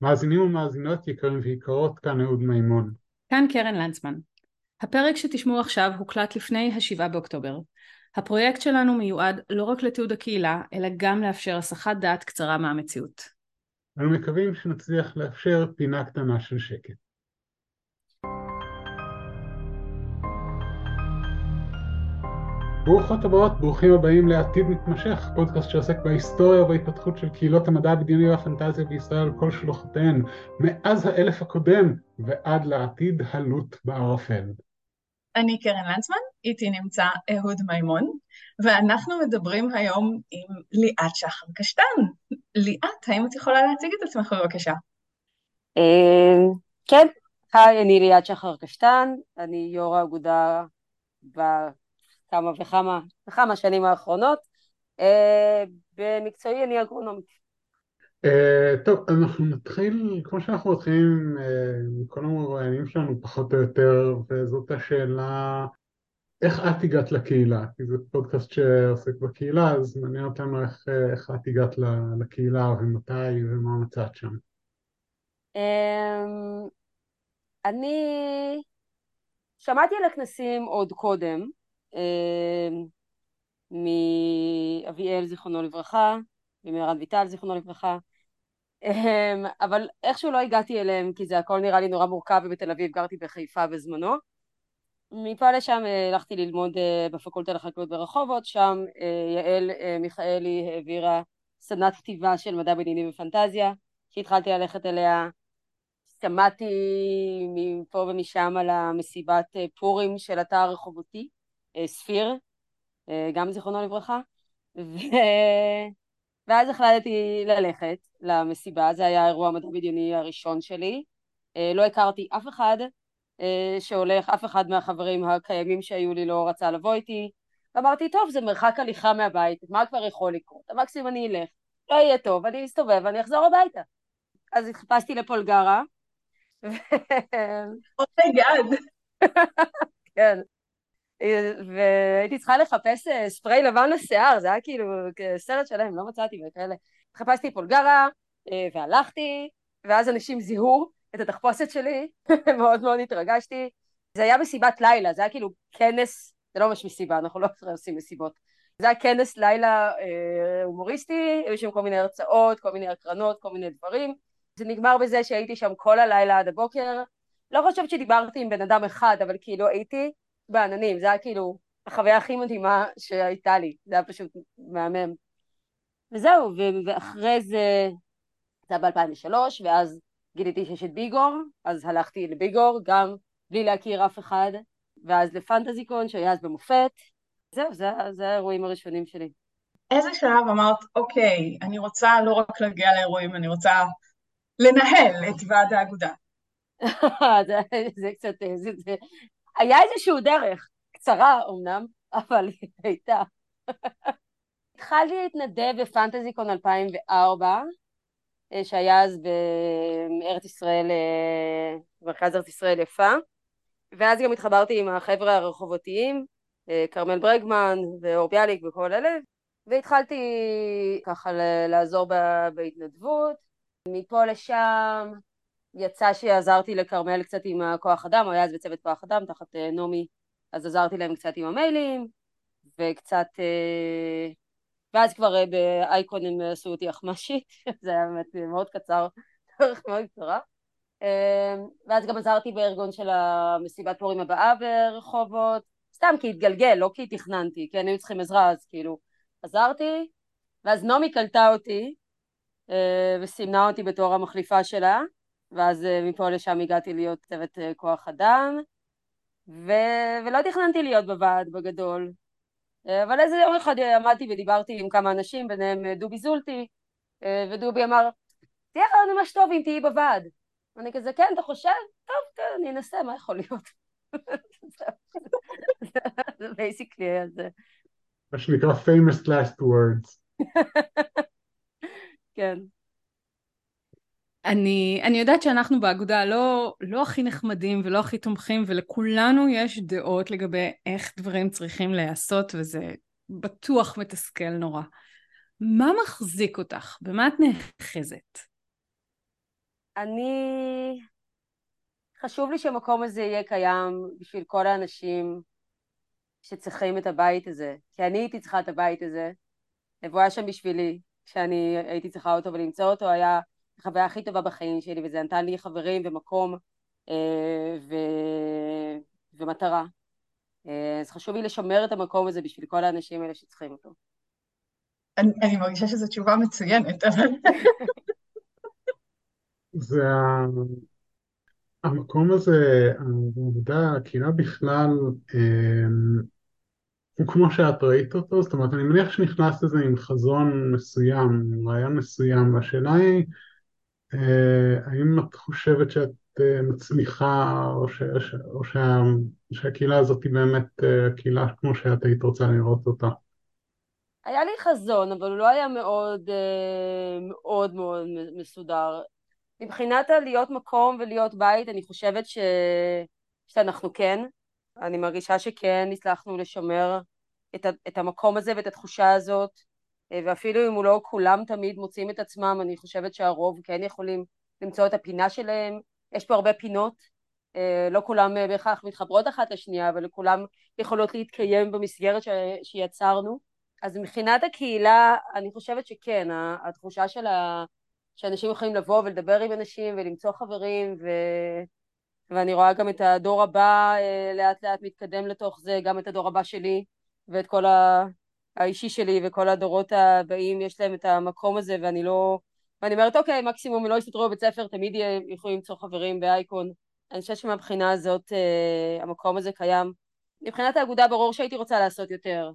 מאזינים ומאזינות יקרים ויקרות, כאן אהוד מימון. כאן קרן לנצמן. הפרק שתשמעו עכשיו הוקלט לפני השבעה באוקטובר. הפרויקט שלנו מיועד לא רק לתיעוד הקהילה, אלא גם לאפשר הסחת דעת קצרה מהמציאות. אנו מקווים שנצליח לאפשר פינה קטנה של שקט. ברוכות הבאות, ברוכים הבאים לעתיד מתמשך, פודקאסט שעוסק בהיסטוריה ובהתפתחות של קהילות המדע הבדיוני והפנטזיה בישראל על כל שלוחותיהן, מאז האלף הקודם ועד לעתיד הלוט בערפל. אני קרן לנצמן, איתי נמצא אהוד מימון, ואנחנו מדברים היום עם ליאת שחר קשטן. ליאת, האם את יכולה להציג את עצמך בבקשה? אה, כן, היי, אני ליאת שחר קשטן, אני יו"ר האגודה כמה וכמה, וכמה שנים האחרונות. אה, במקצועי אני אגרונומית. Uh, טוב, אנחנו נתחיל, כמו שאנחנו מתחילים uh, מכל המרואיינים שלנו פחות או יותר, וזאת השאלה, איך את הגעת לקהילה? כי זה פודקאסט שעוסק בקהילה, אז מעניין אותנו איך, איך את הגעת לקהילה ומתי ומה מצאת שם. Um, אני שמעתי על הכנסים עוד קודם, אמ, מאביאל זיכרונו לברכה, ומערן ויטל זיכרונו לברכה, אמ, אבל איכשהו לא הגעתי אליהם כי זה הכל נראה לי נורא מורכב ובתל אביב גרתי בחיפה בזמנו. מפה לשם אה, הלכתי ללמוד אה, בפקולטה לחקלאות ברחובות, שם אה, יעל מיכאלי העבירה סדנת כתיבה של מדע בדיני ופנטזיה, שהתחלתי ללכת אליה, שמעתי מפה ומשם על המסיבת פורים של אתר רחובותי, ספיר, אה, גם זיכרונו לברכה, ו... ואז החלטתי ללכת למסיבה, זה היה האירוע המדע בדיוני הראשון שלי, אה, לא הכרתי אף אחד שהולך, אף אחד מהחברים הקיימים שהיו לי לא רצה לבוא איתי, ואמרתי, טוב, זה מרחק הליכה מהבית, מה כבר יכול לקרות? המקסימום אני אלך, לא יהיה טוב, אני אסתובב ואני אחזור הביתה. אז חיפשתי לפולגרה. Oh my God. כן. והייתי צריכה לחפש אה, ספריי לבן לשיער, זה היה כאילו סרט שלם, לא מצאתי וכאלה. חיפשתי פולגרה, אה, והלכתי, ואז אנשים זיהו את התחפושת שלי, מאוד מאוד התרגשתי. זה היה מסיבת לילה, זה היה כאילו כנס, זה לא ממש מסיבה, אנחנו לא עושים מסיבות. זה היה כנס לילה אה, הומוריסטי, היו שם כל מיני הרצאות, כל מיני הקרנות, כל מיני דברים. זה נגמר בזה שהייתי שם כל הלילה עד הבוקר. לא חושבת שדיברתי עם בן אדם אחד, אבל כאילו הייתי בעננים, זה היה כאילו החוויה הכי מדהימה שהייתה לי, זה היה פשוט מהמם. וזהו, ואחרי זה, זה היה ב-2003, ואז גיליתי שיש את ביגור, אז הלכתי לביגור, גם בלי להכיר אף אחד, ואז לפנטזיקון, שהיה אז במופת. זהו, זה, זה האירועים הראשונים שלי. איזה שלב אמרת, אוקיי, אני רוצה לא רק להגיע לאירועים, אני רוצה לנהל את ועד האגודה. זה, זה קצת, זה, זה, היה איזשהו דרך, קצרה אמנם, אבל היא הייתה. התחלתי להתנדב בפנטזיקון 2004, אה, שהיה אז בארץ ישראל, אה, מרכז ארץ ישראל יפה, ואז גם התחברתי עם החבר'ה הרחובותיים, אה, כרמל ברגמן ואור ביאליק וכל אלה, והתחלתי ככה לעזור בהתנדבות, מפה לשם יצא שעזרתי לכרמל קצת עם הכוח אדם, הוא היה אז בצוות כוח אדם תחת אה, נעמי, אז עזרתי להם קצת עם המיילים, וקצת... אה, ואז כבר אה, באייקון הם עשו אותי אחמ"שית, זה היה באמת מאוד קצר, דרך מאוד קצרה. ואז גם עזרתי בארגון של המסיבת פורים הבאה ברחובות, סתם כי התגלגל, לא כי תכננתי, כי היו צריכים עזרה, אז כאילו עזרתי, ואז נעמי קלטה אותי וסימנה אותי בתור המחליפה שלה, ואז אה, מפה לשם הגעתי להיות צוות אה, כוח אדם, ו... ולא תכננתי להיות בוועד בגדול. אה, אבל איזה יום אחד עמדתי ודיברתי עם כמה אנשים, ביניהם דובי זולטי, ודובי אמר, תהיה רעיון ממש טוב אם תהיי בוועד. אני כזה, כן, אתה חושב? טוב, כן, אני אנסה, מה יכול להיות? זה בייסיקלי היה זה. מה שנקרא famous last words. כן. אני, אני יודעת שאנחנו באגודה לא, לא הכי נחמדים ולא הכי תומכים ולכולנו יש דעות לגבי איך דברים צריכים להיעשות וזה בטוח מתסכל נורא. מה מחזיק אותך? במה את נאחזת? אני... חשוב לי שהמקום הזה יהיה קיים בשביל כל האנשים שצריכים את הבית הזה, כי אני הייתי צריכה את הבית הזה, והוא היה שם בשבילי, כשאני הייתי צריכה אותו ולמצוא אותו היה החוויה הכי טובה בחיים שלי, וזה נתן לי חברים ומקום אה, ו... ומטרה. אה, אז חשוב לי לשמר את המקום הזה בשביל כל האנשים האלה שצריכים אותו. אני, אני מרגישה שזו תשובה מצוינת, אבל... זה המקום הזה, העבודה, הקהילה בכלל, אה, הוא כמו שאת ראית אותו, זאת אומרת, אני מניח שנכנס לזה עם חזון מסוים, עם רעיון מסוים, והשאלה היא, האם את חושבת שאת אה, מצליחה, או, ש, או שה, שהקהילה הזאת היא באמת קהילה כמו שאת היית רוצה לראות אותה? היה לי חזון, אבל הוא לא היה מאוד מאוד מאוד מסודר. מבחינת הלהיות מקום ולהיות בית, אני חושבת ש... שאנחנו כן. אני מרגישה שכן הצלחנו לשמר את, ה... את המקום הזה ואת התחושה הזאת, ואפילו אם הוא לא כולם תמיד מוצאים את עצמם, אני חושבת שהרוב כן יכולים למצוא את הפינה שלהם. יש פה הרבה פינות, לא כולם בהכרח מתחברות אחת לשנייה, אבל לכולם יכולות להתקיים במסגרת ש... שיצרנו. אז מבחינת הקהילה, אני חושבת שכן, התחושה של ה... שאנשים יכולים לבוא ולדבר עם אנשים ולמצוא חברים ו... ואני רואה גם את הדור הבא אה, לאט לאט מתקדם לתוך זה, גם את הדור הבא שלי ואת כל ה... האישי שלי וכל הדורות הבאים יש להם את המקום הזה ואני לא... ואני אומרת אוקיי מקסימום לא יסתדרו בבית ספר תמיד יכולים למצוא חברים באייקון אני חושבת שמבחינה הזאת אה, המקום הזה קיים מבחינת האגודה ברור שהייתי רוצה לעשות יותר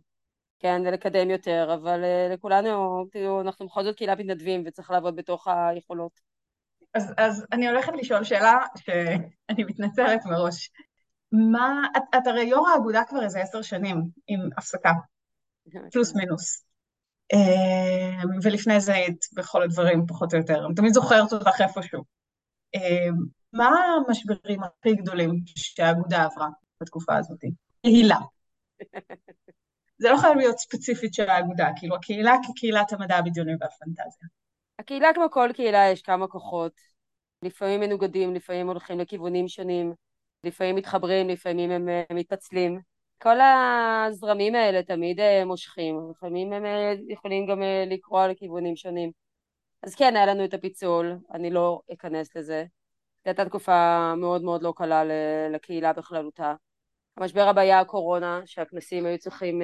כן, ולקדם יותר, אבל uh, לכולנו, כאילו, אנחנו בכל זאת קהילת מתנדבים וצריך לעבוד בתוך היכולות. אז, אז אני הולכת לשאול שאלה שאני מתנצלת מראש. מה, את, את הרי יו"ר האגודה כבר איזה עשר שנים, עם הפסקה, פלוס מינוס. Uh, ולפני זה היית בכל הדברים, פחות או יותר. אני תמיד זוכרת אותך איפשהו. Uh, מה המשברים הכי גדולים שהאגודה עברה בתקופה הזאת? קהילה. זה לא חייב להיות ספציפית של האגודה, כאילו הקהילה כקהילת המדע הבדיוני והפנטזיה. הקהילה כמו כל קהילה יש כמה כוחות, לפעמים מנוגדים, לפעמים הולכים לכיוונים שונים, לפעמים מתחברים, לפעמים הם, הם מתפצלים. כל הזרמים האלה תמיד אה, מושכים, לפעמים הם אה, יכולים גם אה, לקרוא לכיוונים שונים. אז כן, היה לנו את הפיצול, אני לא אכנס לזה. זו הייתה תקופה מאוד מאוד לא קלה לקהילה בכללותה. המשבר הבא היה הקורונה, שהכנסים היו צריכים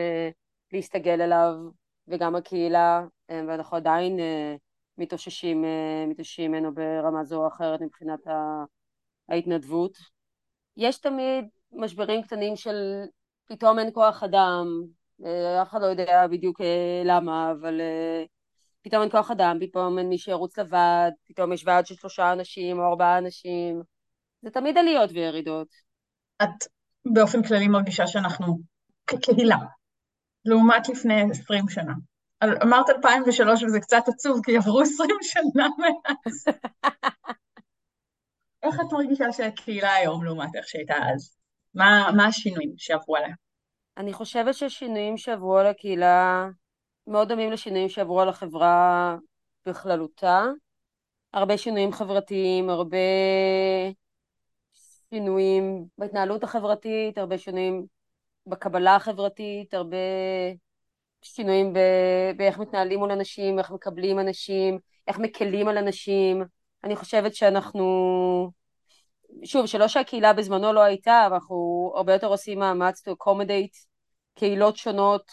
להסתגל אליו, וגם הקהילה, ואנחנו עדיין מתאוששים ממנו ברמה זו או אחרת מבחינת ההתנדבות. יש תמיד משברים קטנים של פתאום אין כוח אדם, אף אחד לא יודע בדיוק למה, אבל פתאום אין כוח אדם, פתאום אין מי שירוץ לבד, פתאום יש ועד של שלושה אנשים או ארבעה אנשים, זה תמיד עליות וירידות. את באופן כללי מרגישה שאנחנו כקהילה, לעומת לפני עשרים שנה. אמרת 2003 וזה קצת עצוב כי עברו עשרים שנה מאז. איך את מרגישה שהקהילה היום לעומת איך שהייתה אז? מה, מה השינויים שעברו עליה? אני חושבת ששינויים שעברו על הקהילה מאוד דומים לשינויים שעברו על החברה בכללותה. הרבה שינויים חברתיים, הרבה שינויים בהתנהלות החברתית, הרבה שינויים בקבלה החברתית, הרבה שינויים באיך מתנהלים מול אנשים, איך מקבלים אנשים, איך מקלים על אנשים. אני חושבת שאנחנו, שוב, שלא שהקהילה בזמנו לא הייתה, אבל אנחנו הרבה יותר עושים מאמץ to accommodate קהילות שונות,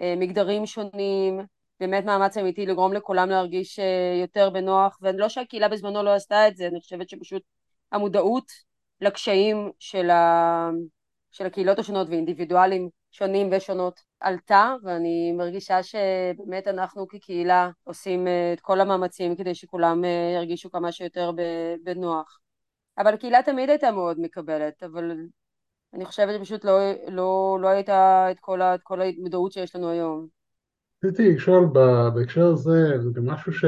אה, מגדרים שונים, באמת מאמץ אמיתי לגרום לכולם להרגיש אה, יותר בנוח, ולא שהקהילה בזמנו לא עשתה את זה, אני חושבת שפשוט המודעות לקשיים של, ה... של הקהילות השונות ואינדיבידואלים שונים ושונות עלתה ואני מרגישה שבאמת אנחנו כקהילה עושים אה, את כל המאמצים כדי שכולם ירגישו כמה שיותר בנוח. אבל הקהילה תמיד הייתה מאוד מקבלת, אבל אני חושבת שפשוט לא, לא, לא הייתה את כל, את כל המודעות שיש לנו היום. רציתי לשאול בהקשר הזה, זה גם משהו ש...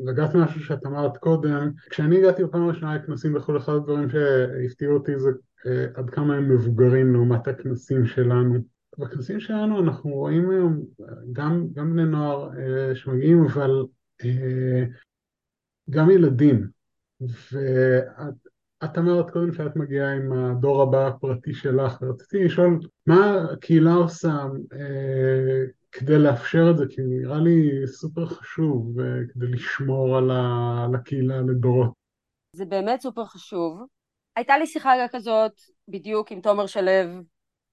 לגעת במשהו שאת אמרת קודם, כשאני הגעתי בפעם הראשונה לכנסים בחו"ל, אחד הדברים שהפתיעו אותי זה אה, עד כמה הם מבוגרים לעומת הכנסים שלנו. בכנסים שלנו אנחנו רואים היום גם, גם בני נוער אה, שמגיעים, אבל אה, גם ילדים. ואת אמרת קודם שאת מגיעה עם הדור הבא הפרטי שלך, ורציתי לשאול מה הקהילה עושה אה, כדי לאפשר את זה, כי נראה לי סופר חשוב אה, כדי לשמור על, ה, על הקהילה לדורות. זה באמת סופר חשוב. הייתה לי שיחה כזאת בדיוק עם תומר שלו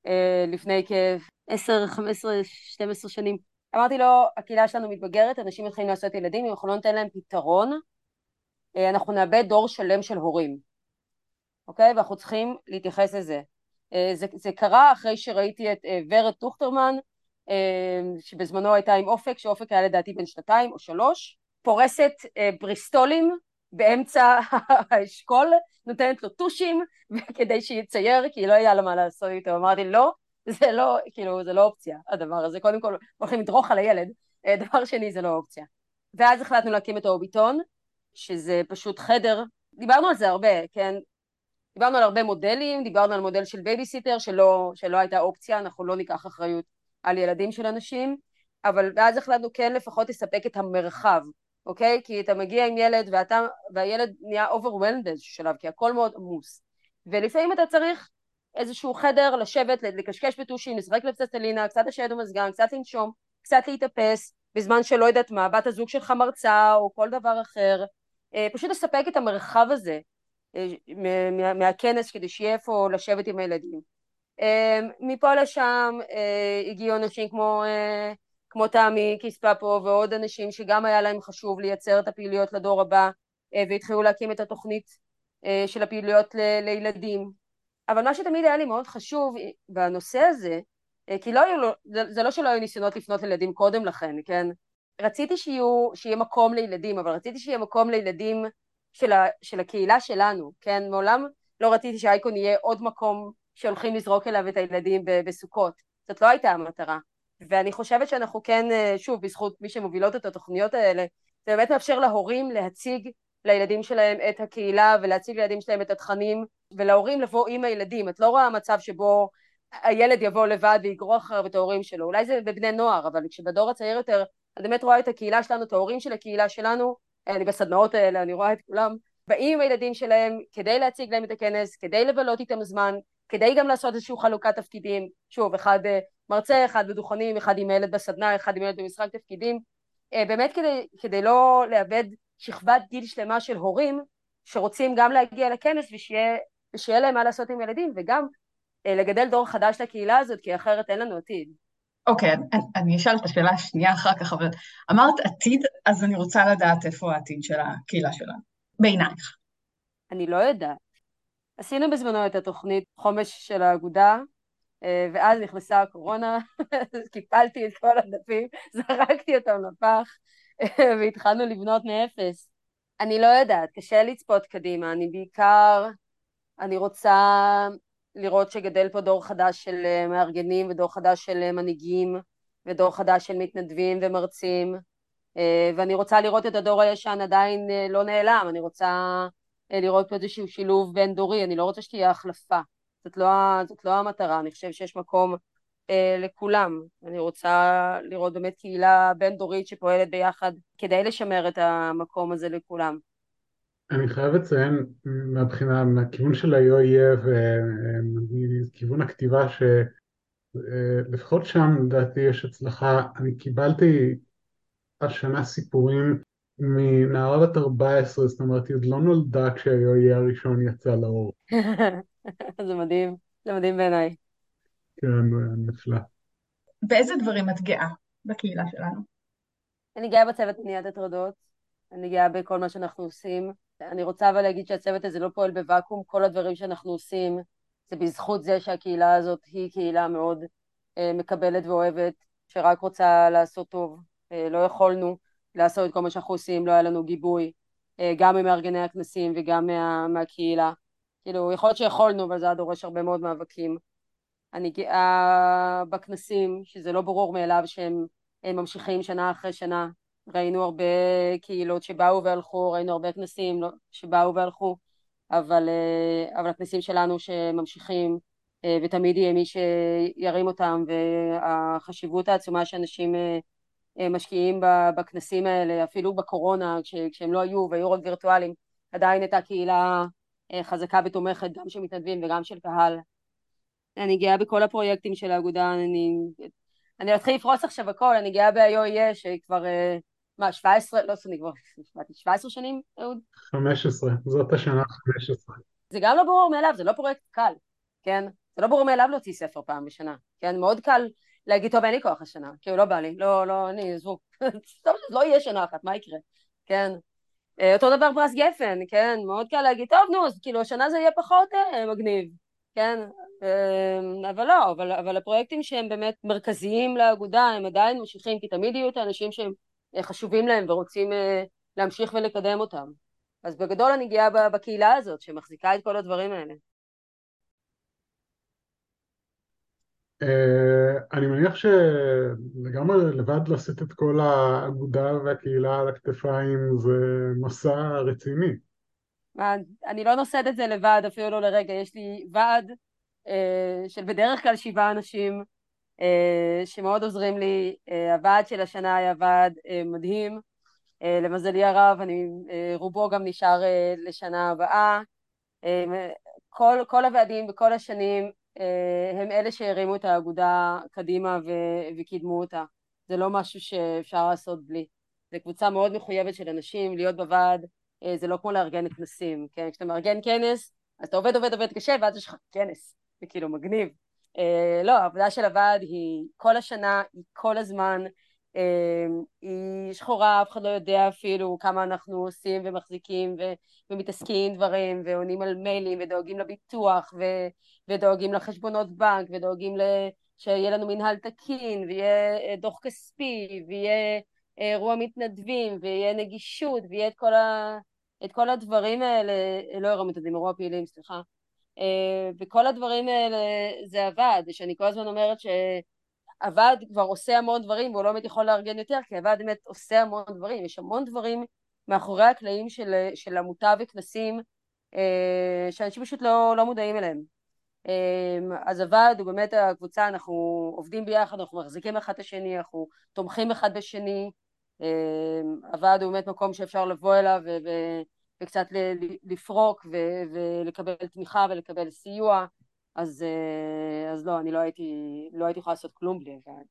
אה, לפני כ-10, 15, 12 שנים. אמרתי לו, הקהילה שלנו מתבגרת, אנשים מתחילים לעשות ילדים, אם אנחנו לא ניתן להם פתרון, אנחנו נאבד דור שלם של הורים, אוקיי? ואנחנו צריכים להתייחס לזה. אה, זה, זה קרה אחרי שראיתי את ורד טוכטרמן, שבזמנו הייתה עם אופק, שאופק היה לדעתי בן שנתיים או שלוש, פורסת בריסטולים באמצע האשכול, נותנת לו טושים כדי שיצייר, כי לא היה לה מה לעשות איתו. אמרתי, לא, זה לא, כאילו, זה לא אופציה, הדבר הזה. קודם כל, הולכים לדרוך על הילד, אה, דבר שני, זה לא אופציה. ואז החלטנו להקים את ההוביטון, שזה פשוט חדר, דיברנו על זה הרבה, כן? דיברנו על הרבה מודלים, דיברנו על מודל של בייביסיטר שלא, שלא הייתה אופציה, אנחנו לא ניקח אחריות על ילדים של אנשים, אבל ואז החלטנו כן לפחות לספק את המרחב, אוקיי? כי אתה מגיע עם ילד ואתה, והילד נהיה overwhelmed באיזשהו שלב, כי הכל מאוד עמוס. ולפעמים אתה צריך איזשהו חדר לשבת, לקשקש בטושים, לשחק לפצצלינה, קצת לשבת במזגן, קצת לנשום, קצת להתאפס, בזמן שלא יודעת מה, בת הזוג שלך מרצה או כל דבר אחר. אה, פשוט לספק את המרחב הזה אה, מהכנס כדי שיהיה איפה לשבת עם הילדים. אה, מפה לשם הגיעו אנשים כמו כמו תמי קיספפו ועוד אנשים שגם היה להם חשוב לייצר את הפעילויות לדור הבא והתחילו להקים את התוכנית של הפעילויות ל- לילדים אבל מה שתמיד היה לי מאוד חשוב בנושא הזה כי לא היו, זה לא שלא היו ניסיונות לפנות לילדים קודם לכן, כן? רציתי שיהיו, שיהיה מקום לילדים, אבל רציתי שיהיה מקום לילדים של, ה, של הקהילה שלנו, כן? מעולם לא רציתי שהאייקון יהיה עוד מקום שהולכים לזרוק אליו את הילדים בסוכות, זאת לא הייתה המטרה. ואני חושבת שאנחנו כן, אה, שוב, בזכות מי שמובילות את התוכניות האלה, זה באמת מאפשר להורים להציג לילדים שלהם את הקהילה ולהציג לילדים שלהם את התכנים ולהורים לבוא עם הילדים. את לא רואה מצב שבו הילד יבוא לבד ויגרור אחריו את ההורים שלו, אולי זה בבני נוער, אבל כשבדור הצעיר יותר, אני באמת רואה את הקהילה שלנו, את ההורים של הקהילה שלנו, אני בסדנאות האלה, אני רואה את כולם, באים עם הילדים שלהם כדי להציג להם את הכנס, כדי לבלות איתם זמן, כדי גם לעשות איזושהי חלוקת תפקידים, שוב, אחד אה, מרצה, אחד בדוכנים, אחד עם ילד בסדנה, אחד עם ילד במשחק תפקידים, אה, באמת כדי, כדי לא לאבד שכבת גיל שלמה של הורים שרוצים גם להגיע לכנס ושיהיה, ושיהיה להם מה לעשות עם ילדים וגם אה, לגדל דור חדש לקהילה הזאת כי אחרת אין לנו עתיד. אוקיי, אני, אשאל את השאלה השנייה אחר כך, אבל אמרת עתיד, אז אני רוצה לדעת איפה העתיד של הקהילה שלנו, בעינייך. אני לא יודעת. עשינו בזמנו את התוכנית חומש של האגודה, אה, ואז נכנסה הקורונה, קיפלתי את כל הדפים, זרקתי אותם לפח, והתחלנו לבנות מאפס. אני לא יודעת, קשה לצפות קדימה, אני בעיקר, אני רוצה לראות שגדל פה דור חדש של אה, מארגנים ודור חדש של אה, מנהיגים ודור חדש של מתנדבים ומרצים ואני רוצה לראות את הדור הישן עדיין לא נעלם, אני רוצה לראות פה איזשהו שילוב בין דורי, אני לא רוצה שתהיה החלפה זאת לא, זאת לא המטרה, אני חושבת שיש מקום אה, לכולם. אני רוצה לראות באמת קהילה בין-דורית שפועלת ביחד כדי לשמר את המקום הזה לכולם. אני חייב לציין מהבחינה, מהכיוון של ה-UAF ומכיוון הכתיבה שלפחות אה, שם לדעתי יש הצלחה, אני קיבלתי השנה סיפורים מנערה בת 14, זאת אומרת היא עוד לא נולדה כשה-UAE הראשון יצא לאור. זה מדהים, זה מדהים בעיניי. כן, נפלא. באיזה דברים את גאה בקהילה שלנו? אני גאה בצוות מניעת הטרדות, אני גאה בכל מה שאנחנו עושים. אני רוצה אבל להגיד שהצוות הזה לא פועל בוואקום, כל הדברים שאנחנו עושים זה בזכות זה שהקהילה הזאת היא קהילה מאוד אה, מקבלת ואוהבת, שרק רוצה לעשות טוב. אה, לא יכולנו לעשות את כל מה שאנחנו עושים, לא היה לנו גיבוי, אה, גם ממארגני הכנסים וגם מה, מהקהילה. כאילו, יכול להיות שיכולנו, אבל זה היה דורש הרבה מאוד מאבקים. אני גאה בכנסים, שזה לא ברור מאליו שהם ממשיכים שנה אחרי שנה. ראינו הרבה קהילות שבאו והלכו, ראינו הרבה כנסים לא, שבאו והלכו, אבל, אה, אבל הכנסים שלנו שממשיכים, אה, ותמיד יהיה מי שירים אותם, והחשיבות העצומה שאנשים אה, משקיעים בכנסים האלה, אפילו בקורונה, כשהם לא היו והיו רק וירטואליים, עדיין הייתה קהילה חזקה ותומכת גם של מתנדבים וגם של קהל. אני גאה בכל הפרויקטים של האגודה, אני, אני אתחיל לפרוס עכשיו הכל, אני גאה ב-IOES שכבר, מה, 17, לא סוני, כבר 17 שנים, אהוד? 15, זאת השנה 15. זה גם לא ברור מאליו, זה לא פרויקט קל, כן? זה לא ברור מאליו להוציא ספר פעם בשנה, כן? מאוד קל להגיד, טוב, אין לי כוח השנה, כאילו, לא בא לי, לא, לא, אני, עזבו, טוב, לא יהיה שנה אחת, מה יקרה, כן? אה, אותו דבר פרס גפן, כן? מאוד קל להגיד, טוב, נו, אז כאילו, השנה זה יהיה פחות אה, מגניב, כן? אה, אבל לא, אבל, אבל הפרויקטים שהם באמת מרכזיים לאגודה, הם עדיין ממשיכים, כי תמיד יהיו את האנשים שהם חשובים להם ורוצים אה, להמשיך ולקדם אותם. אז בגדול אני גאה בקהילה הזאת שמחזיקה את כל הדברים האלה. Uh, אני מניח שלגמרי לבד לשאת את כל האגודה והקהילה על הכתפיים זה מסע רציני. אני לא נושאת את זה לבד אפילו לא לרגע, יש לי ועד של בדרך כלל שבעה אנשים שמאוד עוזרים לי, uh, הוועד של השנה היה ועד uh, מדהים, למזלי הרב, אני, רובו גם נשאר לשנה הבאה, כל, כל הוועדים בכל השנים אה, הם אלה שהרימו את האגודה קדימה ו- וקידמו אותה. זה לא משהו שאפשר לעשות בלי. זו קבוצה מאוד מחויבת של אנשים, להיות בוועד אה, זה לא כמו לארגן כנסים, כן? כשאתה מארגן כנס, אז אתה עובד עובד עובד קשה ואז יש לך כנס, זה כאילו מגניב. אה, לא, העבודה של הוועד היא כל השנה, היא כל הזמן, אמ, היא שחורה, אף אחד לא יודע אפילו כמה אנחנו עושים ומחזיקים ו- ומתעסקים דברים ועונים על מיילים ודואגים לביטוח ו- ודואגים לחשבונות בנק ודואגים ל- שיהיה לנו מנהל תקין ויהיה אה, דוח כספי ויהיה אה, אירוע מתנדבים ויהיה נגישות ויהיה את כל, ה- את כל הדברים האלה, לא אירוע מתנדבים, אירוע פעילים, סליחה. אה, וכל הדברים האלה זה עבד, שאני כל הזמן אומרת ש... הוועד כבר עושה המון דברים והוא לא באמת יכול לארגן יותר כי הוועד באמת עושה המון דברים, יש המון דברים מאחורי הקלעים של, של עמותה וכנסים אה, שאנשים פשוט לא, לא מודעים אליהם. אה, אז הוועד הוא באמת הקבוצה, אנחנו עובדים ביחד, אנחנו מחזיקים אחד את השני, אנחנו תומכים אחד בשני, הוועד הוא באמת מקום שאפשר לבוא אליו ו, וקצת לפרוק ו, ולקבל תמיכה ולקבל סיוע אז, אה, אז לא, אני לא הייתי, לא הייתי יכולה לעשות כלום בלי הוועד.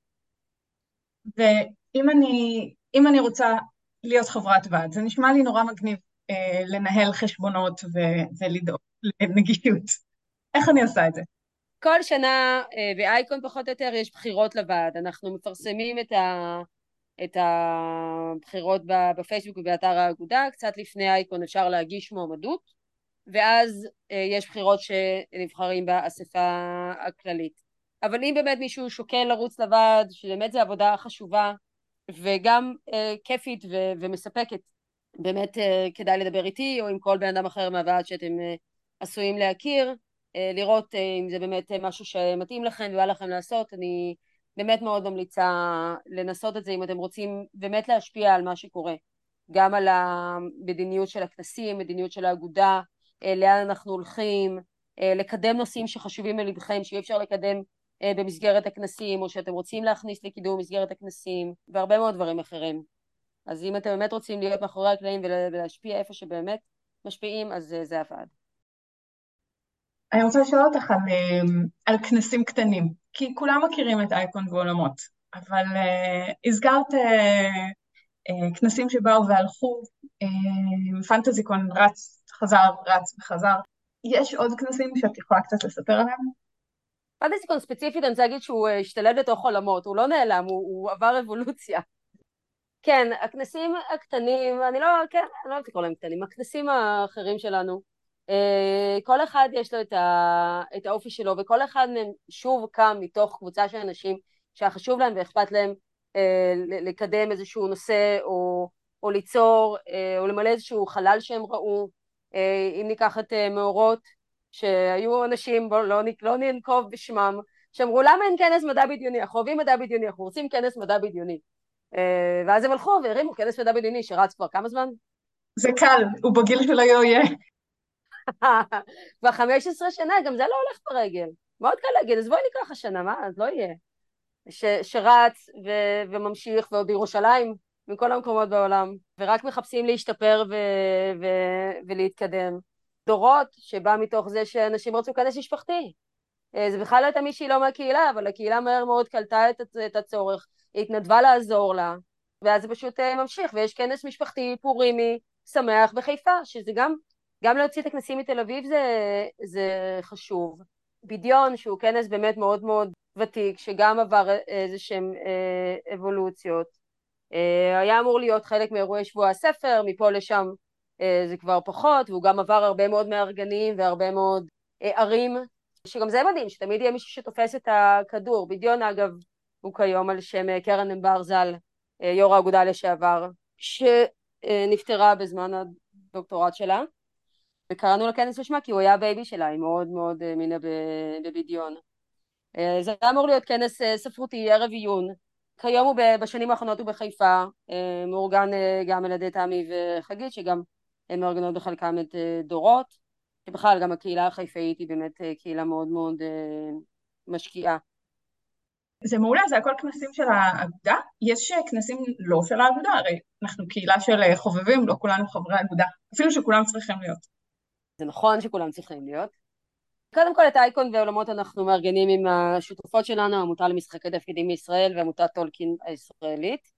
ואם אני, אם אני רוצה להיות חברת ועד, זה נשמע לי נורא מגניב אה, לנהל חשבונות ו- ולדאוג לנגישות. איך אני עושה את זה? כל שנה אה, באייקון פחות או יותר יש בחירות לוועד. אנחנו מפרסמים את, ה, את הבחירות בפייסבוק ובאתר האגודה, קצת לפני אייקון אפשר להגיש מועמדות. ואז אה, יש בחירות שנבחרים באספה הכללית. אבל אם באמת מישהו שוקל לרוץ לוועד, שבאמת זו עבודה חשובה וגם אה, כיפית ומספקת, באמת אה, כדאי לדבר איתי או עם כל בן אדם אחר מהוועד שאתם אה, עשויים להכיר, אה, לראות אה, אם זה באמת משהו שמתאים לכם ובא לכם לעשות. אני באמת מאוד ממליצה לנסות את זה אם אתם רוצים באמת להשפיע על מה שקורה. גם על המדיניות של הכנסים, מדיניות של האגודה, אה, לאן אנחנו הולכים, אה, לקדם נושאים שחשובים ללבכם, שאי אפשר לקדם אה, במסגרת הכנסים, או שאתם רוצים להכניס לקידום במסגרת הכנסים, והרבה מאוד דברים אחרים. אז אם אתם באמת רוצים להיות מאחורי הקלעים ולהשפיע איפה שבאמת משפיעים, אז זה הוועד. אני רוצה לשאול אותך על, על כנסים קטנים, כי כולם מכירים את אייקון ועולמות, אבל uh, הזכרת uh, uh, כנסים שבאו והלכו, פנטזיקון רץ חזר, רץ וחזר. יש עוד כנסים שאת יכולה קצת לספר עליהם? פנטסיקון ספציפית אני רוצה להגיד שהוא השתלב לתוך עולמות, הוא לא נעלם, הוא, הוא עבר אבולוציה. כן, הכנסים הקטנים, אני לא, כן, אני לא אוהבת לקרוא להם קטנים, הכנסים האחרים שלנו, כל אחד יש לו את, ה, את האופי שלו, וכל אחד מהם שוב קם מתוך קבוצה של אנשים שהיה חשוב להם ואכפת להם אה, לקדם איזשהו נושא, או, או ליצור, או למלא איזשהו חלל שהם ראו, אה, אם ניקח את אה, מאורות, שהיו אנשים, בואו לא, לא ננקוב בשמם, שאמרו למה אין כנס מדע בדיוני, אנחנו אוהבים מדע בדיוני, אנחנו רוצים כנס מדע בדיוני. אה, ואז הם הלכו והרימו כנס מדע בדיוני שרץ כבר כמה זמן? זה קל, הוא בגיל של שלא יהיה. כבר 15 שנה, גם זה לא הולך ברגל. מאוד קל להגיד, אז בואי ניקח השנה, מה? אז לא יהיה. ש, שרץ ו, וממשיך, ועוד בירושלים, מכל המקומות בעולם, ורק מחפשים להשתפר ו- ו- ולהתקדם. דורות שבא מתוך זה שאנשים רצו כנס משפחתי. אה, זה בכלל לא הייתה מישהי לא מהקהילה, אבל הקהילה מהר מאוד קלטה את הצורך, היא התנדבה לעזור לה, ואז זה פשוט אה, ממשיך, ויש כנס משפחתי פורימי שמח בחיפה, שזה גם, גם להוציא את הכנסים מתל אביב זה, זה חשוב. בדיון, שהוא כנס באמת מאוד מאוד ותיק, שגם עבר איזה שהם אה, אבולוציות. אה, היה אמור להיות חלק מאירועי שבוע הספר, מפה לשם אה, זה כבר פחות, והוא גם עבר הרבה מאוד מארגנים והרבה מאוד אה, ערים, שגם זה מדהים, שתמיד יהיה מישהו שתופס את הכדור. בדיון אגב הוא כיום על שם אה, קרן ענבר ז"ל, אה, יו"ר האגודה לשעבר, שנפטרה בזמן הדוקטורט שלה. וקראנו לכנס לשמה כי הוא היה בייבי שלה, היא מאוד מאוד האמינה בבדיון. אה, זה היה אמור להיות כנס אה, ספרותי, ערב עיון. כיום הוא בשנים האחרונות הוא בחיפה, אה, מאורגן גם על ידי תמי וחגית, שגם הן מארגנות בחלקם את דורות, שבכלל גם הקהילה החיפאית היא באמת קהילה מאוד מאוד משקיעה. זה מעולה, זה הכל כנסים של האגודה. יש כנסים לא של האגודה, הרי אנחנו קהילה של חובבים, לא כולנו חברי אגודה, אפילו שכולם צריכים להיות. זה נכון שכולם צריכים להיות. קודם כל את אייקון ועולמות אנחנו מארגנים עם השותפות שלנו, העמותה למשחקי תפקידים בישראל ועמותת טולקין הישראלית.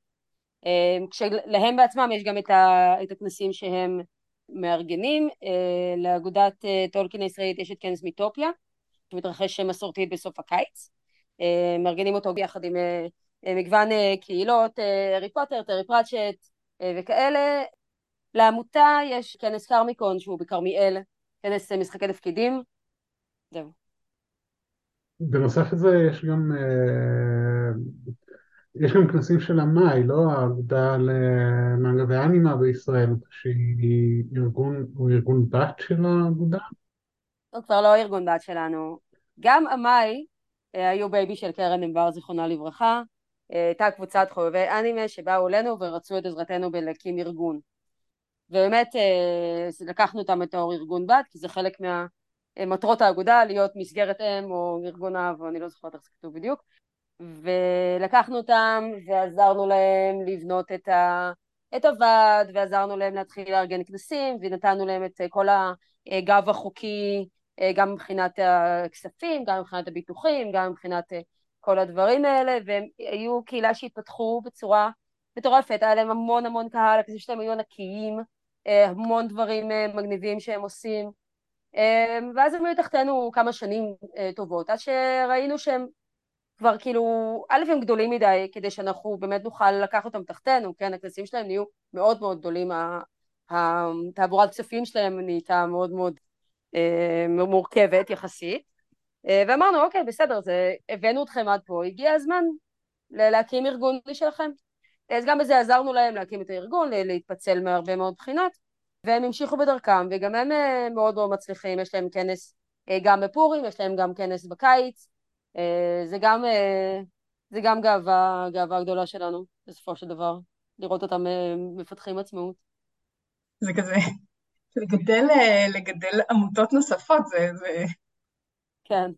אה, כשלהם בעצמם יש גם את הכנסים שהם מארגנים. אה, לאגודת אה, טולקין הישראלית יש את כנס מיתופיה, שמתרחש מסורתית בסוף הקיץ. מארגנים אותו ביחד עם מגוון קהילות, הארי פוטר, טרי פרצ'ט וכאלה. לעמותה יש כנס כרמיקון שהוא בכרמיאל, כנס משחקי תפקידים, זהו. בנוסף לזה יש גם, אה, יש גם כנסים של אמא"י, לא? האגודה למנגה ואנימה בישראל, שהיא ארגון, הוא ארגון בת של האגודה? הוא כבר לא ארגון בת שלנו. גם אמא"י אה, היו baby של קרן ענבר זיכרונה לברכה, אה, הייתה קבוצת חובבי אנימה שבאו אלינו ורצו את עזרתנו בלהקים ארגון. ובאמת לקחנו אותם בתור ארגון בת, כי זה חלק מה... מטרות האגודה להיות מסגרת אם או ארגון אב, או אני לא זוכרת איך זה כתוב בדיוק, ולקחנו אותם ועזרנו להם לבנות את, ה, את הוועד, ועזרנו להם להתחיל לארגן כנסים, ונתנו להם את כל הגב החוקי, גם מבחינת הכספים, גם מבחינת הביטוחים, גם מבחינת כל הדברים האלה, והם היו קהילה שהתפתחו בצורה מטורפת, היה להם המון המון קהל, הכספים שלהם היו ענקיים, המון דברים מגניבים שהם עושים, אמ, ואז הם היו תחתינו כמה שנים אה, טובות, עד שראינו שהם כבר כאילו, א' הם גדולים מדי כדי שאנחנו באמת נוכל לקחת אותם תחתינו, כן, הכנסים שלהם נהיו מאוד מאוד גדולים, התעבורת כספים שלהם נהייתה מאוד מאוד אה, מורכבת יחסית, אה, ואמרנו אוקיי בסדר, זה, הבאנו אתכם עד פה, הגיע הזמן להקים ארגון משלכם. אז גם בזה עזרנו להם להקים את הארגון, להתפצל מהרבה מאוד בחינות, והם המשיכו בדרכם, וגם הם אה, מאוד מאוד מצליחים, יש להם כנס אה, גם בפורים, יש להם גם כנס בקיץ, אה, זה גם, זה גם גאווה, גאווה גדולה שלנו, בסופו של דבר, לראות אותם מפתחים עצמאות. זה כזה, לגדל, לגדל עמותות נוספות, זה... זה... כן.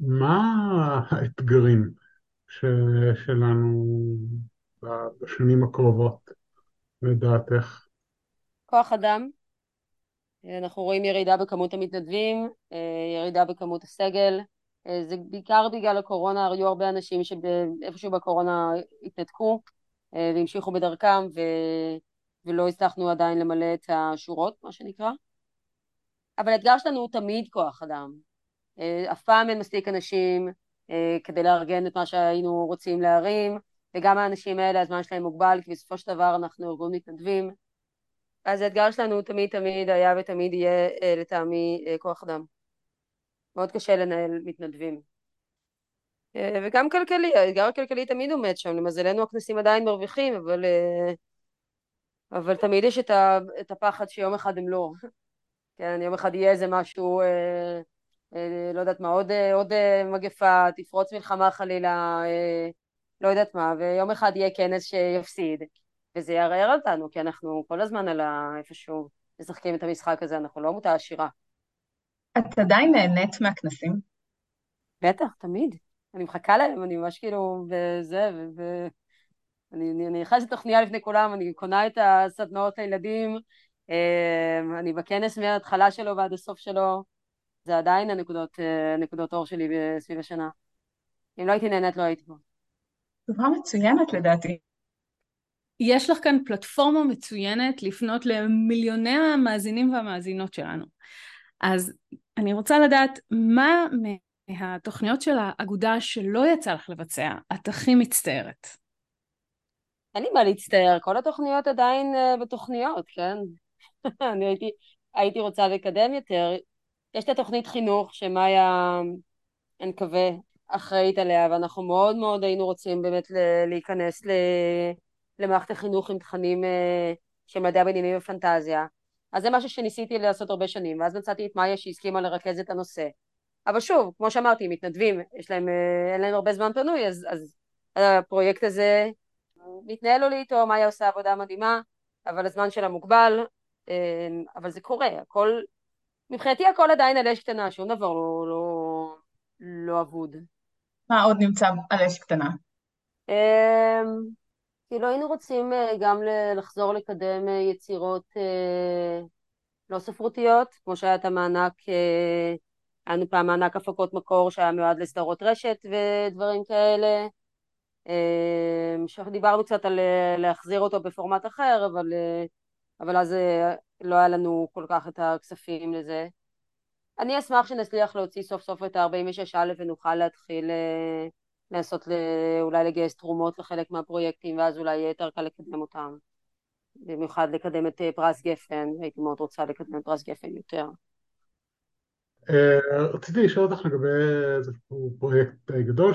מה האתגרים ש... שלנו בשנים הקרובות, לדעתך? כוח אדם, אנחנו רואים ירידה בכמות המתנדבים, אה, ירידה בכמות הסגל, אה, זה בעיקר בגלל הקורונה, היו הרבה אנשים שאיפשהו בקורונה התנתקו אה, והמשיכו בדרכם ו... ולא הצלחנו עדיין למלא את השורות, מה שנקרא. אבל האתגר שלנו הוא תמיד כוח אדם. אף פעם אין מספיק אנשים כדי לארגן את מה שהיינו רוצים להרים, וגם האנשים האלה, הזמן שלהם מוגבל, כי בסופו של דבר אנחנו ארגון מתנדבים, אז האתגר שלנו תמיד תמיד היה ותמיד יהיה אה, לטעמי אה, כוח אדם. מאוד קשה לנהל מתנדבים. אה, וגם כלכלי, האתגר הכלכלי תמיד עומד שם, למזלנו הכנסים עדיין מרוויחים, אבל, אבל תמיד יש את הפחד שיום אחד הם לא. כן, יום אחד יהיה איזה משהו, לא יודעת מה, עוד, עוד מגפה, תפרוץ מלחמה חלילה, לא יודעת מה, ויום אחד יהיה כנס שיפסיד. וזה יערער אותנו, כי אנחנו כל הזמן על איפשהו משחקים את המשחק הזה, אנחנו לא עמותה עשירה. את עדיין נהנית מהכנסים? בטח, תמיד. אני מחכה להם, אני ממש כאילו, וזה, ו... אני נכנסת לתוכניה לפני כולם, אני קונה את הסדנאות לילדים, אמ, אני בכנס מההתחלה שלו ועד הסוף שלו, זה עדיין הנקודות, הנקודות אור שלי סביב השנה. אם לא הייתי נהנית, לא הייתי פה. תשובה מצוינת לדעתי. יש לך כאן פלטפורמה מצוינת לפנות למיליוני המאזינים והמאזינות שלנו. אז אני רוצה לדעת מה מהתוכניות של האגודה שלא יצא לך לבצע, את הכי מצטערת. אין לי מה להצטער, כל התוכניות עדיין uh, בתוכניות, כן? אני הייתי, הייתי רוצה לקדם יותר. יש את התוכנית חינוך שמאיה, אני מקווה, אחראית עליה, ואנחנו מאוד מאוד היינו רוצים באמת להיכנס למערכת החינוך עם תכנים uh, של מדע בדיוני ופנטזיה. אז זה משהו שניסיתי לעשות הרבה שנים, ואז מצאתי את מאיה שהסכימה לרכז את הנושא. אבל שוב, כמו שאמרתי, מתנדבים, יש להם, אה, אין להם הרבה זמן פנוי, אז, אז הפרויקט הזה מתנהל לו לי איתו, מאיה עושה עבודה מדהימה, אבל הזמן שלה מוגבל, אה, אבל זה קורה, הכל, מבחינתי הכל עדיין על אש קטנה, שום דבר לא, לא, לא אבוד. מה עוד נמצא על אש קטנה? אה, כאילו היינו רוצים גם לחזור לקדם יצירות לא ספרותיות, כמו שהיה את המענק היה לנו פעם מענק הפקות מקור שהיה מיועד לסדרות רשת ודברים כאלה. אמ, שדיברנו קצת על אה, להחזיר אותו בפורמט אחר, אבל, אה, אבל אז אה, לא היה לנו כל כך את הכספים לזה. אני אשמח שנצליח להוציא סוף סוף את ה-46א ונוכל להתחיל לנסות אולי לגייס תרומות לחלק מהפרויקטים ואז אולי יהיה יותר קל לקדם אותם. במיוחד לקדם את פרס גפן, הייתי מאוד רוצה לקדם את פרס גפן יותר. אה, רציתי לשאול אותך לגבי איזשהו פרויקט גדול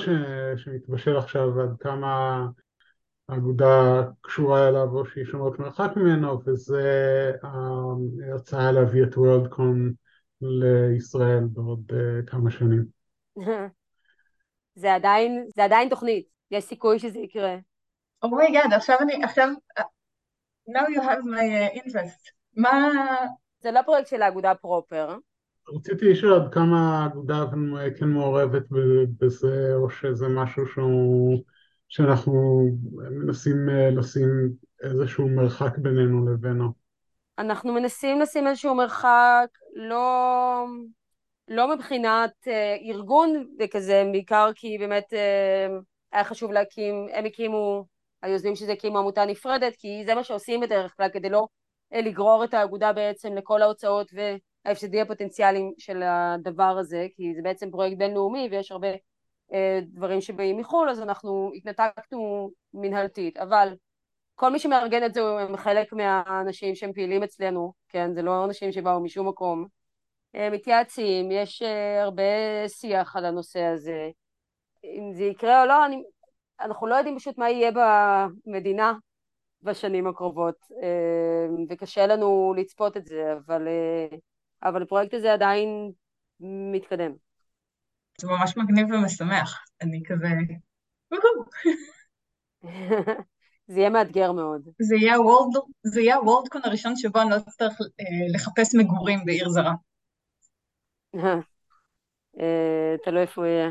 שמתבשל עכשיו ועד כמה האגודה קשורה אליו או שהיא שומרת מרחק ממנו וזה ההצעה להביא את וורלדקון לישראל בעוד אה, כמה שנים. זה עדיין, זה עדיין תוכנית, יש סיכוי שזה יקרה. Oh my God, oh עכשיו אני, עכשיו, now you have my uh, interest. מה... זה לא פרויקט של האגודה פרופר, רציתי לשאול עד כמה האגודה כן מעורבת בזה, או שזה משהו שהוא, שאנחנו מנסים אה, לשים איזשהו מרחק בינינו לבינו. אנחנו מנסים לשים איזשהו מרחק, לא, לא מבחינת אה, ארגון וכזה, בעיקר כי באמת אה, היה חשוב להקים, הם הקימו, היוזמים שזה הקימו עמותה נפרדת, כי זה מה שעושים בדרך כלל, כדי לא אה, לגרור את האגודה בעצם לכל ההוצאות ו... ההפסדי הפוטנציאליים של הדבר הזה, כי זה בעצם פרויקט בינלאומי ויש הרבה אה, דברים שבאים מחו"ל, אז אנחנו התנתקנו מנהלתית, אבל כל מי שמארגן את זה הם חלק מהאנשים שהם פעילים אצלנו, כן, זה לא אנשים שבאו משום מקום, מתייעצים, יש אה, הרבה שיח על הנושא הזה, אם זה יקרה או לא, אני, אנחנו לא יודעים פשוט מה יהיה במדינה בשנים הקרובות, אה, וקשה לנו לצפות את זה, אבל אה, אבל הפרויקט הזה עדיין מתקדם. זה ממש מגניב ומשמח, אני כזה... זה יהיה מאתגר מאוד. זה יהיה הוולד, זה יהיה הוולדקון הראשון שבו אני לא אצטרך אה, לחפש מגורים בעיר זרה. אה, תלוי איפה הוא יהיה.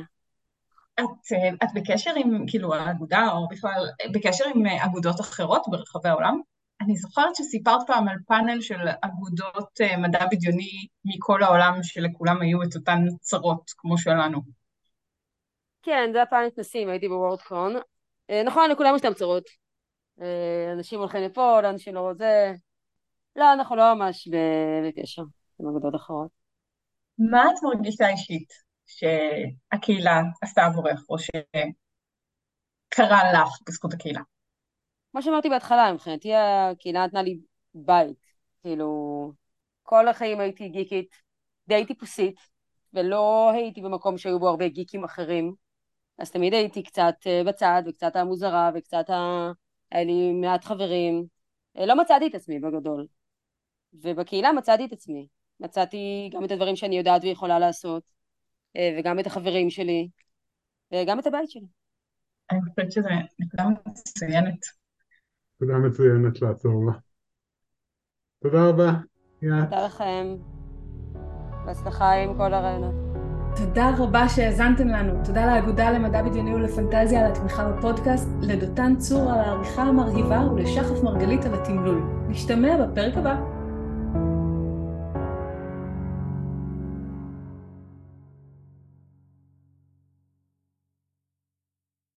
את, אה, את בקשר עם, כאילו, האגודה, או בכלל, בקשר עם אגודות אחרות ברחבי העולם? אני זוכרת שסיפרת פעם על פאנל של אגודות מדע בדיוני מכל העולם, שלכולם היו את אותן צרות כמו שלנו. כן, זה היה פאנל כנסים, הייתי בוורדקון. נכון, לכולם יש להם צרות. אה, אנשים הולכים לפה, לאנשים לא רוצה. לא, אנחנו לא ממש בקשר עם אגודות אחרות. מה את מרגישה אישית שהקהילה עשתה עבורך, או שקרה לך בזכות הקהילה? כמו שאמרתי בהתחלה, מבחינתי הקהילה נתנה לי בית. כאילו, כל החיים הייתי גיקית די טיפוסית, ולא הייתי במקום שהיו בו הרבה גיקים אחרים. אז תמיד הייתי קצת אה, בצד, וקצת המוזרה, וקצת ה... היה לי מעט חברים. אה, לא מצאתי את עצמי בגדול. ובקהילה מצאתי את עצמי. מצאתי גם את הדברים שאני יודעת ויכולה לעשות, אה, וגם את החברים שלי, וגם את הבית שלי. אני חושבת שזו נקודה מצוינת. תודה מצוינת לעצור לה. תודה רבה. תודה לכם. בהצלחה עם כל הרעיונות. תודה רבה שהאזנתם לנו. תודה לאגודה למדע בדיוני ולפנטזיה על התמיכה בפודקאסט, לדותן צור על העריכה המרהיבה ולשחף מרגלית על התמלול. נשתמע בפרק הבא.